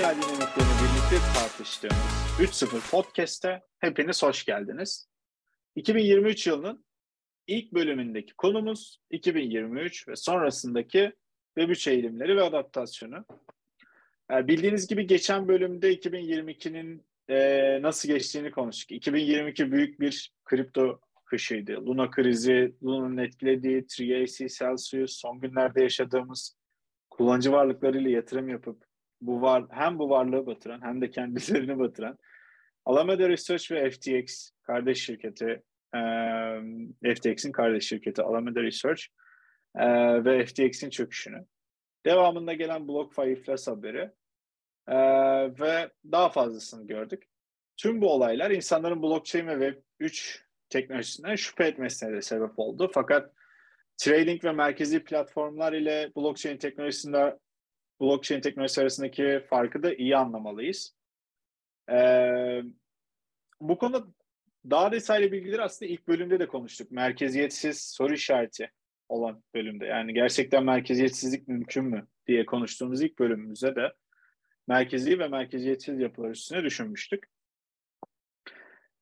dünya dinamiklerini birlikte tartıştığımız 3.0 Podcast'te hepiniz hoş geldiniz. 2023 yılının ilk bölümündeki konumuz 2023 ve sonrasındaki Web3 eğilimleri ve adaptasyonu. Yani bildiğiniz gibi geçen bölümde 2022'nin e, nasıl geçtiğini konuştuk. 2022 büyük bir kripto kışıydı. Luna krizi, Luna'nın etkilediği, 3AC, Celsius, son günlerde yaşadığımız kullanıcı varlıklarıyla yatırım yapıp bu var hem bu varlığı batıran hem de kendilerini batıran Alameda Research ve FTX kardeş şirketi e, FTX'in kardeş şirketi Alameda Research e, ve FTX'in çöküşünü. Devamında gelen BlockFi iflas haberi e, ve daha fazlasını gördük. Tüm bu olaylar insanların blockchain ve Web3 teknolojisinden şüphe etmesine de sebep oldu. Fakat trading ve merkezi platformlar ile blockchain teknolojisinde blockchain teknolojisi arasındaki farkı da iyi anlamalıyız. Ee, bu konuda daha detaylı bilgileri aslında ilk bölümde de konuştuk. Merkeziyetsiz soru işareti olan bölümde. Yani gerçekten merkeziyetsizlik mümkün mü diye konuştuğumuz ilk bölümümüzde de merkezi ve merkeziyetsiz yapılar üstüne düşünmüştük.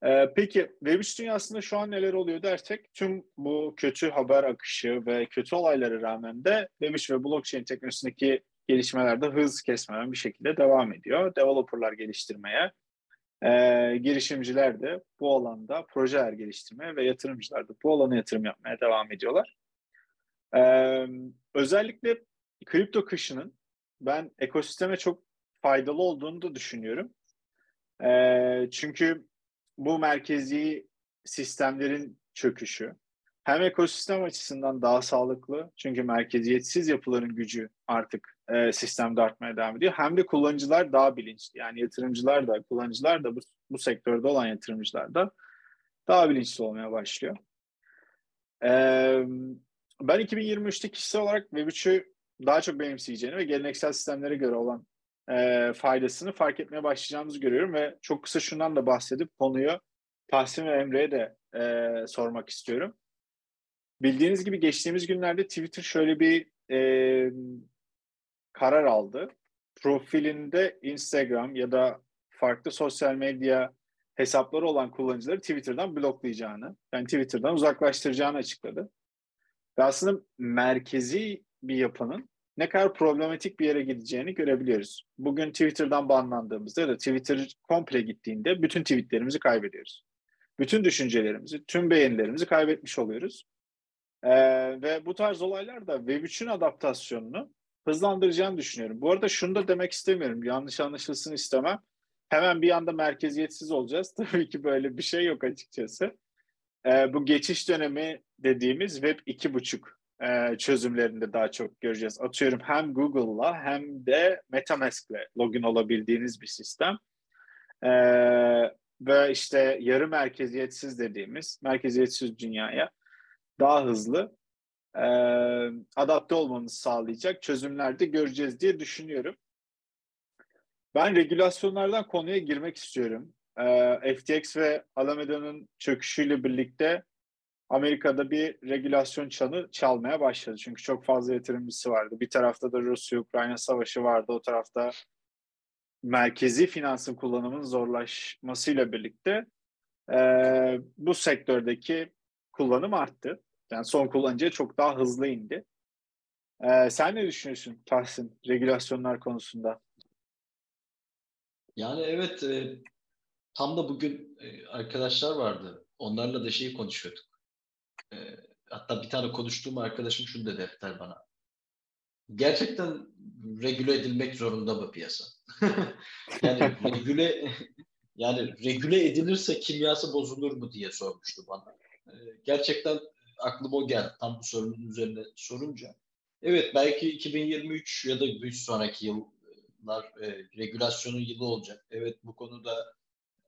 Ee, peki Web3 dünyasında şu an neler oluyor dersek tüm bu kötü haber akışı ve kötü olaylara rağmen de Web3 ve blockchain teknolojisindeki gelişmelerde hız kesmeden bir şekilde devam ediyor. Developerlar geliştirmeye, e, girişimciler de bu alanda projeler geliştirmeye ve yatırımcılar da bu alana yatırım yapmaya devam ediyorlar. E, özellikle kripto kışının ben ekosisteme çok faydalı olduğunu da düşünüyorum. E, çünkü bu merkezi sistemlerin çöküşü hem ekosistem açısından daha sağlıklı çünkü merkeziyetsiz yapıların gücü artık e, sistemde artmaya devam ediyor. Hem de kullanıcılar daha bilinçli. Yani yatırımcılar da, kullanıcılar da bu, bu sektörde olan yatırımcılar da daha bilinçli olmaya başlıyor. E, ben 2023'te kişisel olarak Web3'ü daha çok benimseyeceğini ve geleneksel sistemlere göre olan e, faydasını fark etmeye başlayacağımızı görüyorum ve çok kısa şundan da bahsedip konuyu Tahsin ve Emre'ye de e, sormak istiyorum. Bildiğiniz gibi geçtiğimiz günlerde Twitter şöyle bir e, karar aldı. Profilinde Instagram ya da farklı sosyal medya hesapları olan kullanıcıları Twitter'dan bloklayacağını, yani Twitter'dan uzaklaştıracağını açıkladı. Ve aslında merkezi bir yapının ne kadar problematik bir yere gideceğini görebiliyoruz. Bugün Twitter'dan banlandığımızda ya da Twitter komple gittiğinde bütün tweetlerimizi kaybediyoruz. Bütün düşüncelerimizi, tüm beğenilerimizi kaybetmiş oluyoruz. Ee, ve bu tarz olaylar da Web3'ün adaptasyonunu hızlandıracağını düşünüyorum. Bu arada şunu da demek istemiyorum. Yanlış anlaşılsın istemem. Hemen bir anda merkeziyetsiz olacağız. Tabii ki böyle bir şey yok açıkçası. Ee, bu geçiş dönemi dediğimiz Web 2.5 e, çözümlerinde daha çok göreceğiz. Atıyorum hem Google'la hem de MetaMask'le login olabildiğiniz bir sistem. Ee, ve işte yarı merkeziyetsiz dediğimiz merkeziyetsiz dünyaya daha hızlı e, adapte olmamızı sağlayacak çözümler de göreceğiz diye düşünüyorum. Ben regülasyonlardan konuya girmek istiyorum. E, FTX ve Alameda'nın çöküşüyle birlikte Amerika'da bir regülasyon çanı çalmaya başladı. Çünkü çok fazla yatırımcısı vardı. Bir tarafta da Rusya-Ukrayna savaşı vardı. O tarafta merkezi finansın kullanımının zorlaşmasıyla birlikte e, bu sektördeki kullanım arttı. Yani son kullanıcıya çok daha hızlı indi. Ee, sen ne düşünüyorsun Tahsin regülasyonlar konusunda? Yani evet e, tam da bugün e, arkadaşlar vardı. Onlarla da şeyi konuşuyorduk. E, hatta bir tane konuştuğum arkadaşım şunu dedi defter bana. Gerçekten regüle edilmek zorunda mı piyasa? yani regüle yani regüle edilirse kimyası bozulur mu diye sormuştu bana. E, gerçekten aklıma o geldi tam bu sorunun üzerine sorunca. Evet belki 2023 ya da bir sonraki yıllar e, regülasyonun yılı olacak. Evet bu konuda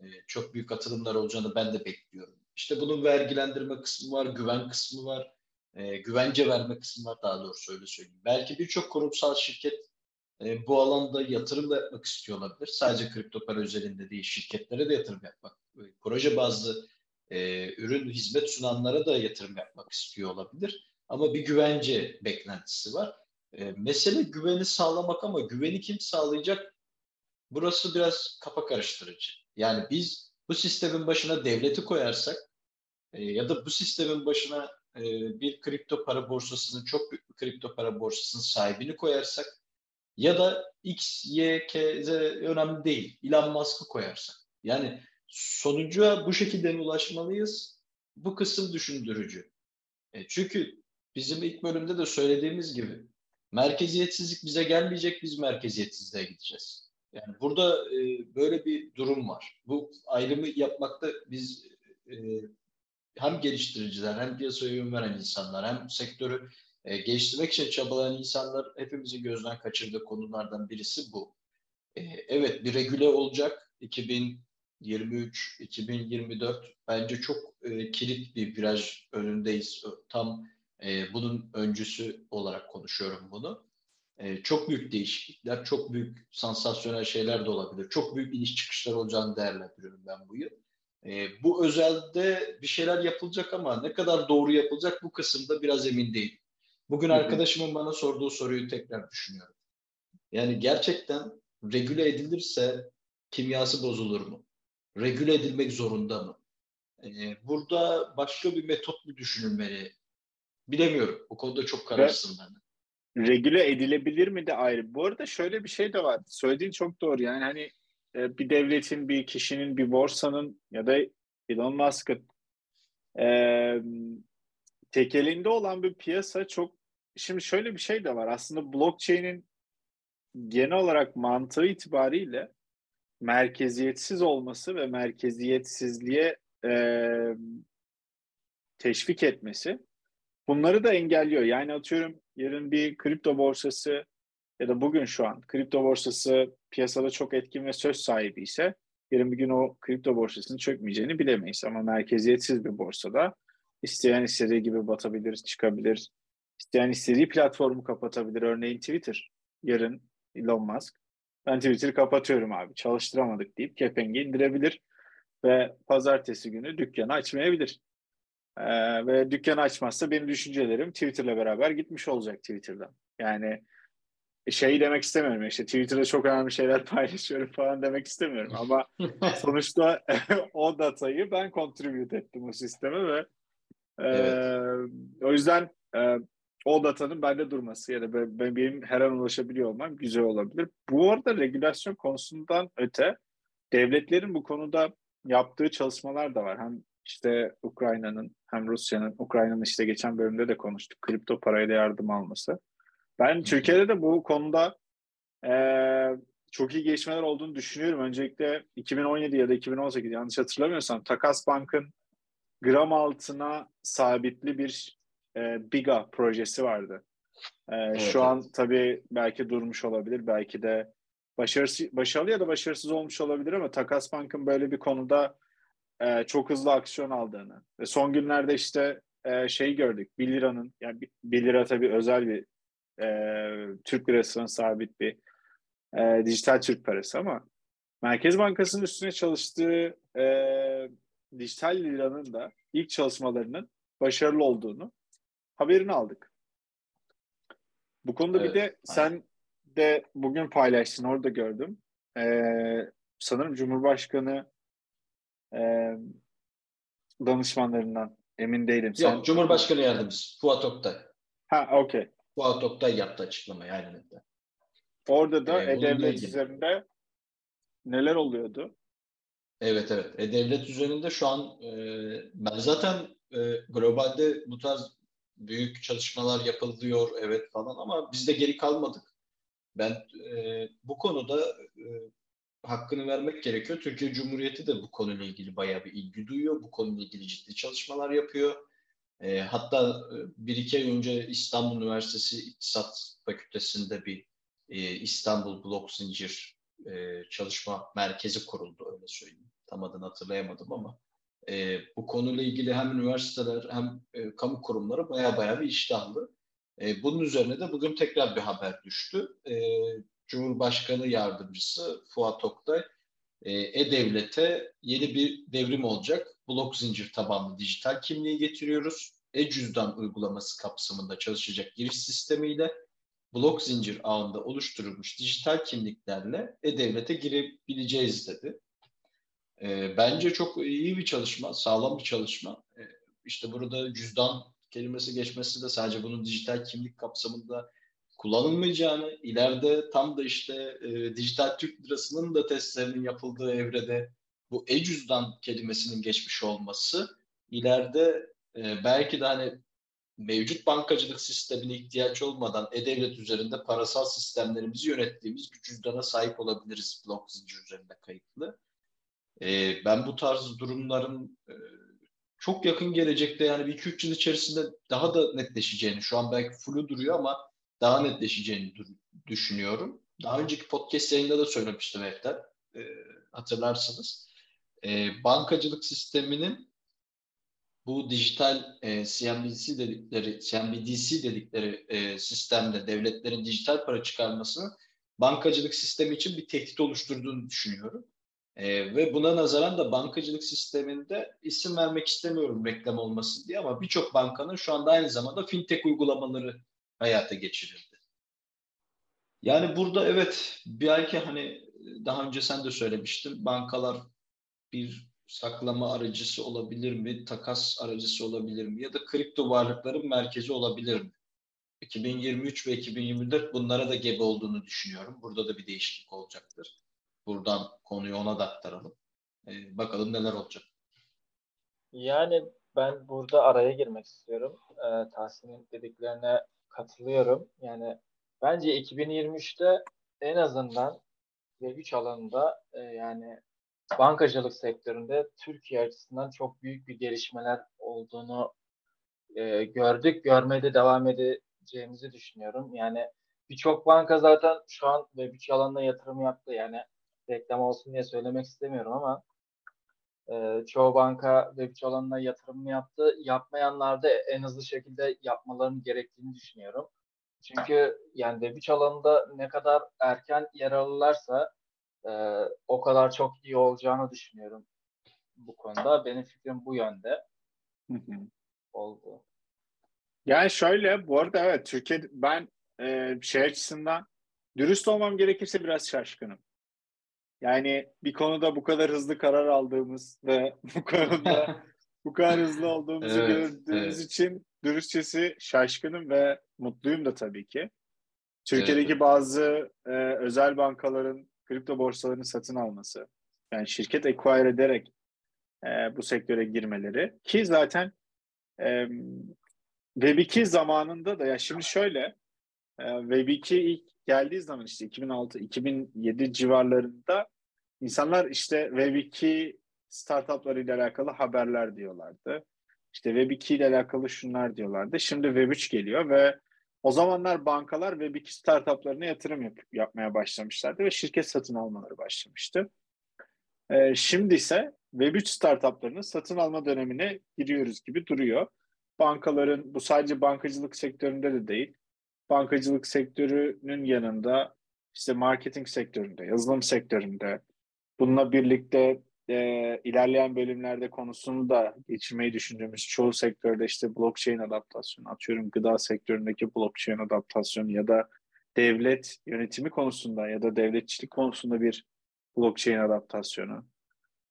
e, çok büyük atılımlar olacağını ben de bekliyorum. İşte bunun vergilendirme kısmı var, güven kısmı var, e, güvence verme kısmı var daha doğrusu öyle söyleyeyim. Belki birçok kurumsal şirket e, bu alanda yatırım da yapmak istiyor olabilir. Sadece kripto para özelinde değil, şirketlere de yatırım yapmak, e, proje bazlı e, ürün hizmet sunanlara da yatırım yapmak istiyor olabilir. Ama bir güvence beklentisi var. E, mesele güveni sağlamak ama güveni kim sağlayacak? burası biraz kafa karıştırıcı. Yani biz bu sistemin başına devleti koyarsak e, ya da bu sistemin başına e, bir kripto para borsasının çok büyük bir kripto para borsasının sahibini koyarsak ya da X, Y, K, Z önemli değil. Elon Musk'ı koyarsak. Yani sonuca bu şekilde ulaşmalıyız. Bu kısım düşündürücü. E, çünkü bizim ilk bölümde de söylediğimiz gibi merkeziyetsizlik bize gelmeyecek, biz merkeziyetsizliğe gideceğiz. Yani burada e, böyle bir durum var. Bu ayrımı yapmakta biz e, hem geliştiriciler hem piyasaya yön veren insanlar hem sektörü e, geliştirmek için çabalayan insanlar hepimizin gözden kaçırdığı konulardan birisi bu. E, evet bir regüle olacak 2023, 2024 bence çok e, kilit bir viraj önündeyiz. Tam e, bunun öncüsü olarak konuşuyorum bunu. E, çok büyük değişiklikler, çok büyük sansasyonel şeyler de olabilir. Çok büyük iniş çıkışlar olacağını değerlendiriyorum ben bu yıl. E, bu özelde bir şeyler yapılacak ama ne kadar doğru yapılacak bu kısımda biraz emin değilim. Bugün arkadaşımın bana sorduğu soruyu tekrar düşünüyorum. Yani gerçekten regüle edilirse kimyası bozulur mu? Regüle edilmek zorunda mı? Ee, burada başka bir metot mu düşünülmeli? Bilemiyorum. Bu konuda çok kararsın ben. Regüle edilebilir mi de ayrı. Bu arada şöyle bir şey de var. Söylediğin çok doğru. Yani hani e, bir devletin, bir kişinin, bir borsanın ya da Elon Musk'ın e, tekelinde olan bir piyasa çok şimdi şöyle bir şey de var. Aslında blockchain'in genel olarak mantığı itibariyle merkeziyetsiz olması ve merkeziyetsizliğe e, teşvik etmesi bunları da engelliyor. Yani atıyorum yarın bir kripto borsası ya da bugün şu an kripto borsası piyasada çok etkin ve söz sahibi ise yarın bir gün o kripto borsasının çökmeyeceğini bilemeyiz. Ama merkeziyetsiz bir borsada isteyen istediği gibi batabilir, çıkabilir. İsteyen istediği platformu kapatabilir. Örneğin Twitter. Yarın Elon Musk. Ben Twitter'ı kapatıyorum abi. Çalıştıramadık deyip kepengi indirebilir. Ve pazartesi günü dükkanı açmayabilir. Ee, ve dükkanı açmazsa benim düşüncelerim Twitter'la beraber gitmiş olacak Twitter'dan. Yani şey demek istemiyorum işte Twitter'da çok önemli şeyler paylaşıyorum falan demek istemiyorum ama sonuçta o datayı ben contribute ettim o sisteme ve evet. e, o yüzden e, o datanın bende durması ya da ben, benim her an ulaşabiliyor olmam güzel olabilir. Bu arada regülasyon konusundan öte devletlerin bu konuda yaptığı çalışmalar da var. Hem işte Ukrayna'nın hem Rusya'nın Ukrayna'nın işte geçen bölümde de konuştuk kripto parayla yardım alması. Ben Türkiye'de de bu konuda e, çok iyi gelişmeler olduğunu düşünüyorum. Öncelikle 2017 ya da 2018 yanlış hatırlamıyorsam Takas Bank'ın gram altına sabitli bir e, Biga projesi vardı. E, evet, şu an tabii belki durmuş olabilir. Belki de başarısı, başarılı ya da başarısız olmuş olabilir ama Takas Bank'ın böyle bir konuda e, çok hızlı aksiyon aldığını ve son günlerde işte e, şey gördük 1 liranın yani 1 lira tabii özel bir e, Türk lirasının sabit bir e, dijital Türk parası ama Merkez Bankası'nın üstüne çalıştığı e, dijital liranın da ilk çalışmalarının başarılı olduğunu haberini aldık. Bu konuda evet, bir de sen de bugün paylaştın orada gördüm. Ee, sanırım Cumhurbaşkanı e, danışmanlarından emin değilim. Yok sen... Cumhurbaşkanı yardımcısı Fuat Oktay. Ha okey. Fuat Oktay yaptı açıklamayı aynen öyle. Orada da ee, E-Devlet üzerinde neler oluyordu? Evet evet. E-Devlet üzerinde şu an e, ben zaten e, globalde bu tarz büyük çalışmalar yapılıyor evet falan ama biz de geri kalmadık. Ben e, bu konuda e, hakkını vermek gerekiyor. Türkiye Cumhuriyeti de bu konuyla ilgili bayağı bir ilgi duyuyor. Bu konuyla ilgili ciddi çalışmalar yapıyor. E, hatta e, bir iki ay önce İstanbul Üniversitesi İktisat Fakültesi'nde bir e, İstanbul Blok Zincir e, çalışma merkezi kuruldu öyle söyleyeyim. Tam adını hatırlayamadım ama e, bu konuyla ilgili hem üniversiteler hem e, kamu kurumları baya baya bir iştahlı. E, bunun üzerine de bugün tekrar bir haber düştü. E, Cumhurbaşkanı Yardımcısı Fuat Oktay, e, E-Devlet'e yeni bir devrim olacak. Blok zincir tabanlı dijital kimliği getiriyoruz. E-Cüzdan uygulaması kapsamında çalışacak giriş sistemiyle blok zincir ağında oluşturulmuş dijital kimliklerle e-devlete girebileceğiz dedi. E, bence çok iyi bir çalışma, sağlam bir çalışma. E, işte burada cüzdan kelimesi geçmesi de sadece bunun dijital kimlik kapsamında kullanılmayacağını, ileride tam da işte e, dijital Türk lirasının da testlerinin yapıldığı evrede bu e-cüzdan kelimesinin geçmiş olması ileride e, belki de hani mevcut bankacılık sistemine ihtiyaç olmadan e-devlet üzerinde parasal sistemlerimizi yönettiğimiz bir cüzdana sahip olabiliriz blok zincir üzerinde kayıtlı. E, ben bu tarz durumların e, çok yakın gelecekte yani bir 2-3 yıl içerisinde daha da netleşeceğini, şu an belki flu duruyor ama daha netleşeceğini düşünüyorum. Daha önceki podcast yayında da söylemiştim Efter, e, hatırlarsınız. E, bankacılık sisteminin bu dijital e, CNBC dedikleri, CNBDC dedikleri e, sistemde devletlerin dijital para çıkarmasını bankacılık sistemi için bir tehdit oluşturduğunu düşünüyorum. E, ve buna nazaran da bankacılık sisteminde isim vermek istemiyorum reklam olmasın diye ama birçok bankanın şu anda aynı zamanda fintech uygulamaları hayata geçirildi. Yani burada evet belki hani daha önce sen de söylemiştin bankalar bir saklama aracısı olabilir mi, takas aracısı olabilir mi ya da kripto varlıkların merkezi olabilir mi? 2023 ve 2024 bunlara da gebe olduğunu düşünüyorum. Burada da bir değişiklik olacaktır. Buradan konuyu ona da aktaralım. Ee, bakalım neler olacak. Yani ben burada araya girmek istiyorum. Ee, Tahsin'in dediklerine katılıyorum. Yani bence 2023'te en azından Web3 alanında e, yani bankacılık sektöründe Türkiye açısından çok büyük bir gelişmeler olduğunu e, gördük. Görmeye de devam edeceğimizi düşünüyorum. Yani birçok banka zaten şu an Web3 alanına yatırım yaptı. Yani reklam olsun diye söylemek istemiyorum ama e, çoğu banka Web3 alanına yatırım yaptı. Yapmayanlar da en hızlı şekilde yapmalarını gerektiğini düşünüyorum. Çünkü yani Web3 alanında ne kadar erken yer alırlarsa e, o kadar çok iyi olacağını düşünüyorum bu konuda. Benim fikrim bu yönde oldu. Yani şöyle bu arada evet Türkiye ben e, şey açısından dürüst olmam gerekirse biraz şaşkınım. Yani bir konuda bu kadar hızlı karar aldığımız ve bu konuda bu kadar hızlı olduğumuzu evet, gördüğümüz evet. için dürüstçesi şaşkınım ve mutluyum da tabii ki. Türkiye'deki evet. bazı e, özel bankaların kripto borsalarını satın alması, yani şirket acquire ederek e, bu sektöre girmeleri ki zaten e, Web2 zamanında da ya şimdi şöyle e, Web2 ilk geldiği zaman işte 2006-2007 civarlarında insanlar işte Web2 startuplarıyla alakalı haberler diyorlardı. İşte Web2 ile alakalı şunlar diyorlardı. Şimdi Web3 geliyor ve o zamanlar bankalar Web2 startuplarına yatırım yap- yapmaya başlamışlardı ve şirket satın almaları başlamıştı. Ee, şimdi ise Web3 startuplarının satın alma dönemine giriyoruz gibi duruyor. Bankaların, bu sadece bankacılık sektöründe de değil, bankacılık sektörünün yanında işte marketing sektöründe, yazılım sektöründe, bununla birlikte e, ilerleyen bölümlerde konusunu da geçirmeyi düşündüğümüz çoğu sektörde işte blockchain adaptasyonu, atıyorum gıda sektöründeki blockchain adaptasyonu ya da devlet yönetimi konusunda ya da devletçilik konusunda bir blockchain adaptasyonu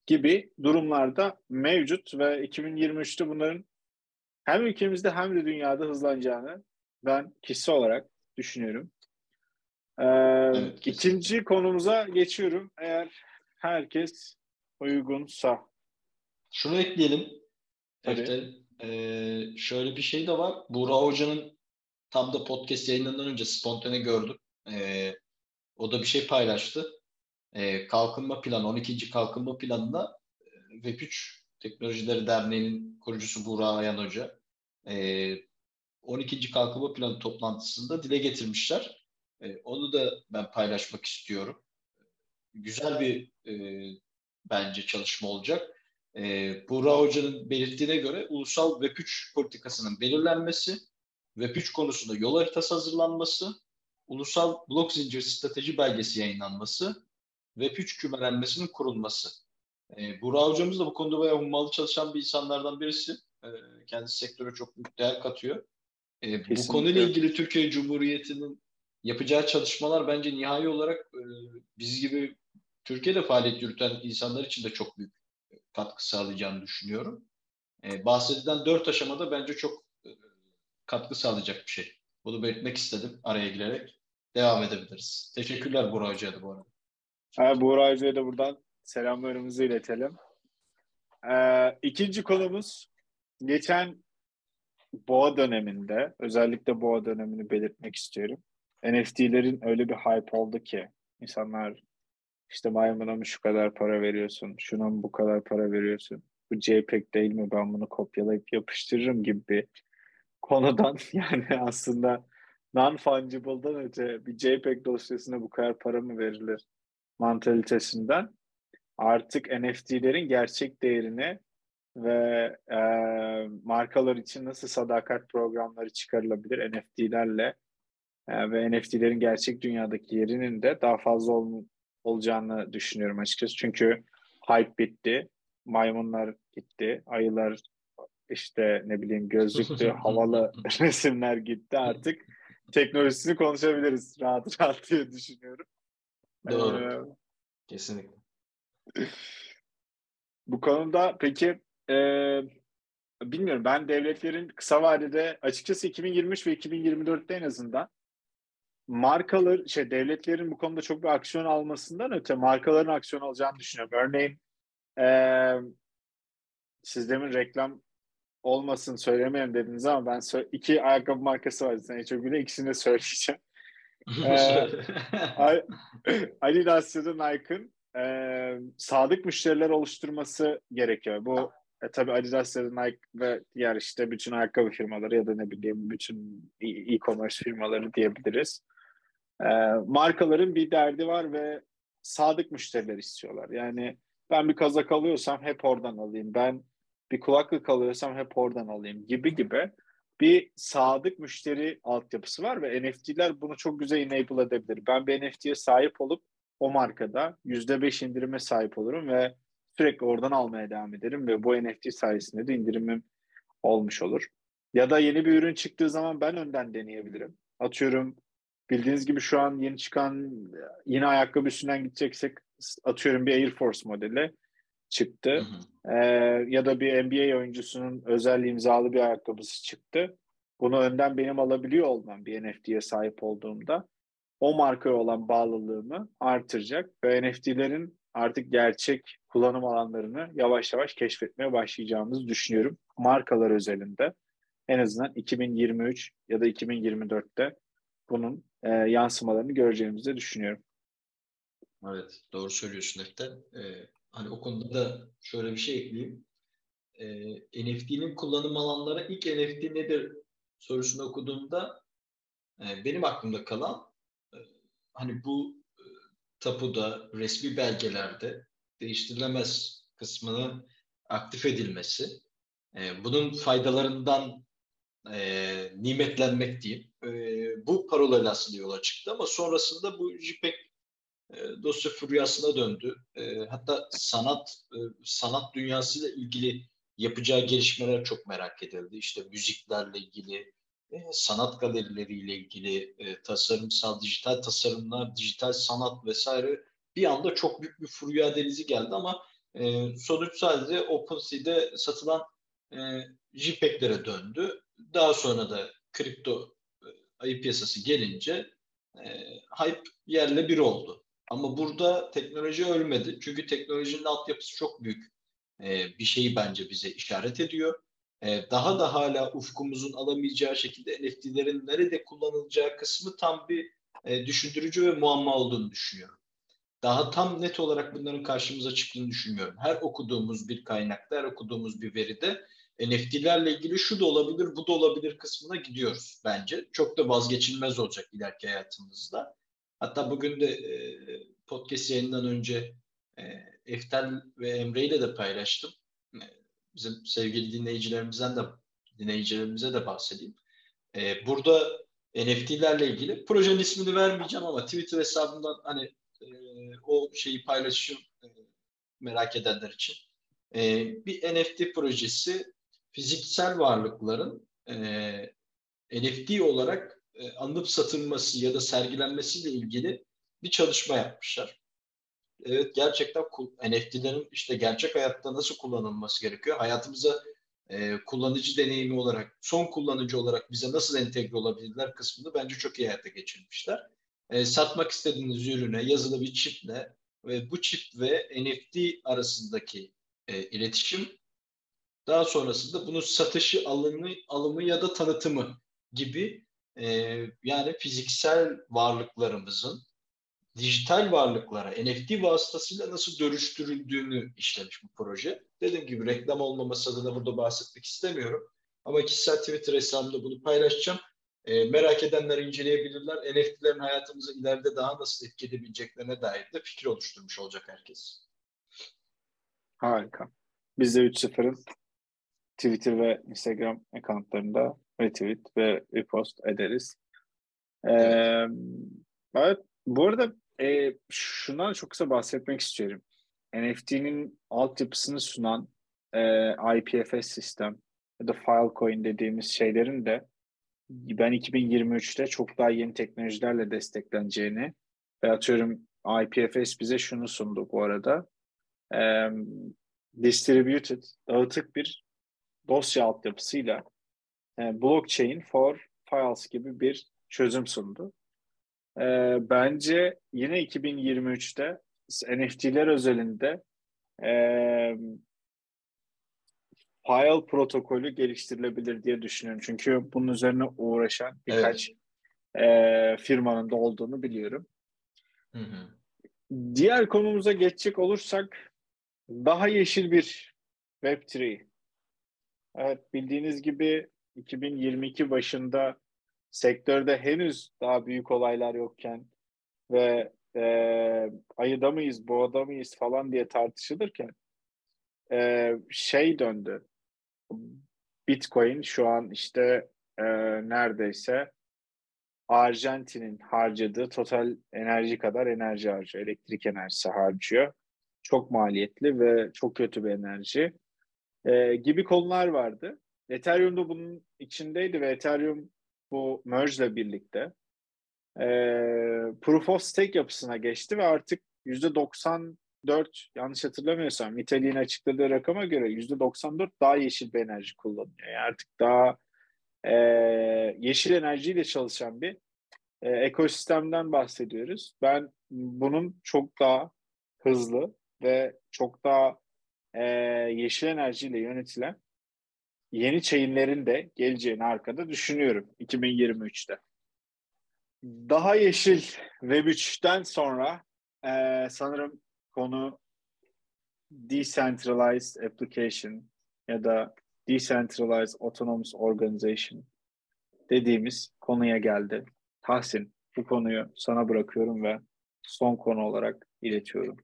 gibi durumlarda mevcut ve 2023'te bunların hem ülkemizde hem de dünyada hızlanacağını ben kişisel olarak düşünüyorum. Ee, evet, ikinci konumuza geçiyorum. Eğer herkes uygunsa. Şunu ekleyelim. Tabii. Ee, şöyle bir şey de var. Buğra Hoca'nın tam da podcast yayınından önce spontane gördüm. Ee, o da bir şey paylaştı. Ee, kalkınma planı, 12. kalkınma planında e, Web3 Teknolojileri Derneği'nin kurucusu Buğra Ayan Hoca e, 12. kalkınma planı toplantısında dile getirmişler. E, onu da ben paylaşmak istiyorum. Güzel bir e, bence çalışma olacak. E, Buğra Hoca'nın belirttiğine göre ulusal Web3 politikasının belirlenmesi, Web3 konusunda yol haritası hazırlanması, ulusal blok zincir strateji belgesi yayınlanması, Web3 kümelenmesinin kurulması. E, Buğra Hocamız da bu konuda bayağı ummalı çalışan bir insanlardan birisi. E, kendisi sektöre çok büyük değer katıyor. E, bu konuyla ilgili Türkiye Cumhuriyeti'nin yapacağı çalışmalar bence nihai olarak e, biz gibi Türkiye'de faaliyet yürüten insanlar için de çok büyük katkı sağlayacağını düşünüyorum. E, bahsedilen dört aşamada bence çok e, katkı sağlayacak bir şey. Bunu belirtmek istedim araya girerek. Devam edebiliriz. Teşekkürler Burak Hoca'ya bu arada. Evet, Buğra Hoca'ya da buradan selamlarımızı iletelim. Ee, ikinci konumuz geçen boğa döneminde özellikle boğa dönemini belirtmek istiyorum. NFT'lerin öyle bir hype oldu ki insanlar işte maymuna mı şu kadar para veriyorsun, şuna mı bu kadar para veriyorsun, bu JPEG değil mi ben bunu kopyalayıp yapıştırırım gibi bir konudan yani aslında non-fungible'dan öte bir JPEG dosyasına bu kadar para mı verilir mantalitesinden artık NFT'lerin gerçek değerini ve e, markalar için nasıl sadakat programları çıkarılabilir NFT'lerle e, ve NFT'lerin gerçek dünyadaki yerinin de daha fazla ol, olacağını düşünüyorum açıkçası. Çünkü hype bitti, maymunlar gitti, ayılar işte ne bileyim gözlüklü havalı resimler gitti artık teknolojisini konuşabiliriz rahat rahat diye düşünüyorum. Doğru. Ee, Kesinlikle. Bu konuda peki e, bilmiyorum ben devletlerin kısa vadede açıkçası 2023 ve 2024'te en azından markalar şey devletlerin bu konuda çok bir aksiyon almasından öte markaların aksiyon alacağını düşünüyorum. Örneğin e, siz demin reklam olmasın söylemeyelim dediniz ama ben iki ayakkabı markası var. Sen çok güle ikisini de söyleyeceğim. ee, Adidas ya da Nike'ın e, sadık müşteriler oluşturması gerekiyor. Bu e, tabii Adidas da Nike ve diğer işte bütün ayakkabı firmaları ya da ne bileyim bütün e-commerce firmaları diyebiliriz. E, markaların bir derdi var ve sadık müşteriler istiyorlar. Yani ben bir kazak alıyorsam hep oradan alayım. Ben bir kulaklık alıyorsam hep oradan alayım gibi gibi bir sadık müşteri altyapısı var ve NFT'ler bunu çok güzel enable edebilir. Ben bir NFT'ye sahip olup o markada %5 indirime sahip olurum ve sürekli oradan almaya devam ederim ve bu NFT sayesinde de indirimim olmuş olur. Ya da yeni bir ürün çıktığı zaman ben önden deneyebilirim. Atıyorum bildiğiniz gibi şu an yeni çıkan yine ayakkabı üstünden gideceksek atıyorum bir Air Force modeli çıktı. Hı hı. Ee, ya da bir NBA oyuncusunun özel imzalı bir ayakkabısı çıktı. Bunu önden benim alabiliyor olmam bir NFT'ye sahip olduğumda o markaya olan bağlılığımı artıracak ve NFT'lerin artık gerçek kullanım alanlarını yavaş yavaş keşfetmeye başlayacağımızı düşünüyorum. Markalar özelinde en azından 2023 ya da 2024'te bunun e, yansımalarını göreceğimizi düşünüyorum. Evet, doğru söylüyorsun Eften. Ee, hani o konuda da şöyle bir şey ekleyeyim. Ee, NFT'nin kullanım alanları ilk NFT nedir sorusunu okuduğumda e, benim aklımda kalan e, hani bu e, tapuda, resmi belgelerde değiştirilemez kısmının aktif edilmesi, e, bunun faydalarından e, nimetlenmek diyeyim. E, bu parolayla aslında yola çıktı ama sonrasında bu JPEG e, dosya furyasına döndü. E, hatta sanat e, sanat dünyasıyla ilgili yapacağı gelişmeler çok merak edildi. İşte müziklerle ilgili, e, sanat galerileriyle ilgili e, tasarımsal, dijital tasarımlar, dijital sanat vesaire bir anda çok büyük bir furya denizi geldi ama e, sonuç sadece OpenSea'de satılan e, JPEG'lere döndü. Daha sonra da kripto e, ayı piyasası gelince e, hype yerle bir oldu. Ama burada teknoloji ölmedi. Çünkü teknolojinin altyapısı çok büyük e, bir şeyi bence bize işaret ediyor. E, daha da hala ufkumuzun alamayacağı şekilde NFT'lerin nerede kullanılacağı kısmı tam bir e, düşündürücü ve muamma olduğunu düşünüyorum. Daha tam net olarak bunların karşımıza çıktığını düşünmüyorum. Her okuduğumuz bir kaynakta, her okuduğumuz bir veride NFT'lerle ilgili şu da olabilir, bu da olabilir kısmına gidiyoruz bence. Çok da vazgeçilmez olacak ileriki hayatımızda. Hatta bugün de e, podcast yayından önce e, Eftel ve Emre ile de paylaştım. E, bizim sevgili dinleyicilerimizden de dinleyicilerimize de bahsedeyim. E, burada NFT'lerle ilgili projenin ismini vermeyeceğim ama Twitter hesabından hani o şeyi paylaşım e, merak edenler için. E, bir NFT projesi fiziksel varlıkların e, NFT olarak e, alınıp satılması ya da sergilenmesiyle ilgili bir çalışma yapmışlar. Evet gerçekten NFT'lerin işte gerçek hayatta nasıl kullanılması gerekiyor? Hayatımıza e, kullanıcı deneyimi olarak, son kullanıcı olarak bize nasıl entegre olabilirler kısmını bence çok iyi hayata geçirmişler. E, satmak istediğiniz ürüne yazılı bir çiple ve bu çip ve NFT arasındaki e, iletişim daha sonrasında bunun satışı, alımı, alımı ya da tanıtımı gibi e, yani fiziksel varlıklarımızın dijital varlıklara NFT vasıtasıyla nasıl dönüştürüldüğünü işlemiş bu proje. Dediğim gibi reklam olmaması adına burada bahsetmek istemiyorum. Ama kişisel Twitter hesabımda bunu paylaşacağım. E, merak edenler inceleyebilirler. NFT'lerin hayatımızı ileride daha nasıl etki edebileceklerine dair de fikir oluşturmuş olacak herkes. Harika. Biz de 3.0'ın Twitter ve Instagram accountlarında retweet ve repost ederiz. Ee, evet. Bu arada e, şundan çok kısa bahsetmek istiyorum. NFT'nin altyapısını sunan e, IPFS sistem ya da Filecoin dediğimiz şeylerin de ben 2023'te çok daha yeni teknolojilerle destekleneceğini ve atıyorum IPFS bize şunu sundu bu arada. E, distributed, dağıtık bir dosya altyapısıyla e, blockchain for files gibi bir çözüm sundu. E, bence yine 2023'te NFT'ler özelinde e, file protokolü geliştirilebilir diye düşünüyorum. Çünkü bunun üzerine uğraşan birkaç evet. e, firmanın da olduğunu biliyorum. Hı hı. Diğer konumuza geçecek olursak daha yeşil bir Web3. Evet bildiğiniz gibi 2022 başında sektörde henüz daha büyük olaylar yokken ve e, ayıda mıyız, boğada mıyız falan diye tartışılırken e, şey döndü. Bitcoin şu an işte e, neredeyse Arjantin'in harcadığı total enerji kadar enerji harcıyor. Elektrik enerjisi harcıyor. Çok maliyetli ve çok kötü bir enerji. E, gibi konular vardı. Ethereum da bunun içindeydi ve Ethereum bu merge ile birlikte e, Proof of Stake yapısına geçti ve artık %94 yanlış hatırlamıyorsam Vitalik'in açıkladığı rakama göre %94 daha yeşil bir enerji kullanıyor. Yani artık daha e, yeşil enerjiyle çalışan bir e, ekosistemden bahsediyoruz. Ben bunun çok daha hızlı ve çok daha e, yeşil enerjiyle yönetilen yeni chainlerin de geleceğini arkada düşünüyorum 2023'te. Daha yeşil Web 3'ten sonra e, sanırım konu Decentralized Application ya da Decentralized Autonomous Organization dediğimiz konuya geldi. Tahsin bu konuyu sana bırakıyorum ve son konu olarak iletiyorum.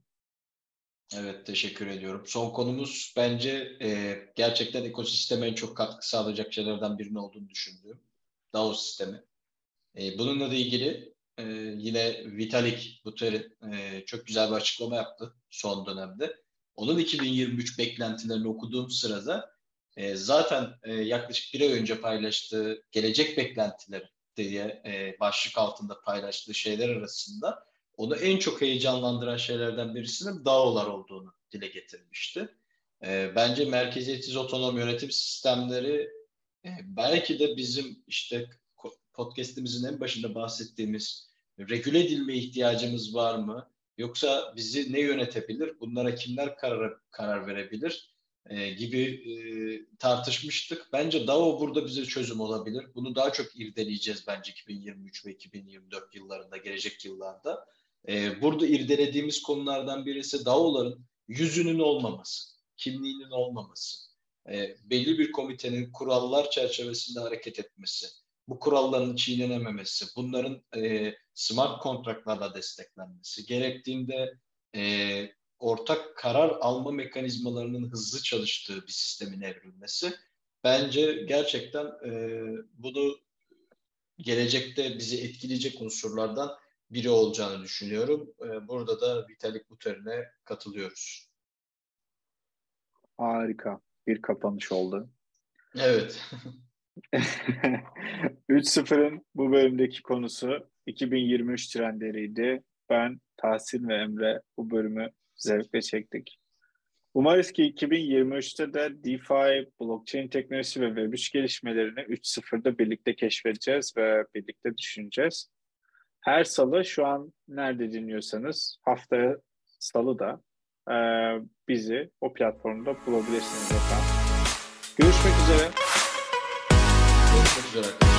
Evet teşekkür ediyorum. Son konumuz bence e, gerçekten ekosisteme en çok katkı sağlayacak şeylerden birinin olduğunu düşündüğüm DAO sistemi. E, bununla da ilgili e, yine Vitalik Buterin e, çok güzel bir açıklama yaptı son dönemde. Onun 2023 beklentilerini okuduğum sırada e, zaten e, yaklaşık bir ay önce paylaştığı gelecek beklentileri diye e, başlık altında paylaştığı şeyler arasında onu en çok heyecanlandıran şeylerden birisinin DAO'lar olduğunu dile getirmişti. E, bence merkeziyetsiz otonom yönetim sistemleri e, belki de bizim işte podcast'imizin en başında bahsettiğimiz regüle edilme ihtiyacımız var mı? Yoksa bizi ne yönetebilir? Bunlara kimler karar, karar verebilir? E, gibi e, tartışmıştık. Bence DAO burada bize çözüm olabilir. Bunu daha çok irdeleyeceğiz bence 2023 ve 2024 yıllarında, gelecek yıllarda. E, burada irdelediğimiz konulardan birisi DAO'ların yüzünün olmaması, kimliğinin olmaması, e, belli bir komitenin kurallar çerçevesinde hareket etmesi, bu kuralların çiğnenememesi, bunların e, smart kontratlarla desteklenmesi, gerektiğinde e, ortak karar alma mekanizmalarının hızlı çalıştığı bir sistemin evrilmesi bence gerçekten e, bunu gelecekte bizi etkileyecek unsurlardan biri olacağını düşünüyorum. Ee, burada da Vitalik Buterin'e katılıyoruz. Harika. Bir kapanış oldu. Evet. 3-0'ın bu bölümdeki konusu 2023 trendleriydi. Ben, Tahsin ve Emre bu bölümü zevkle çektik. Umarız ki 2023'te de DeFi, blockchain teknolojisi ve Web3 gelişmelerini 3.0'da birlikte keşfedeceğiz ve birlikte düşüneceğiz. Her salı şu an nerede dinliyorsanız haftaya salı da bizi o platformda bulabilirsiniz efendim. Görüşmek üzere. Görüşmek üzere arkadaşlar.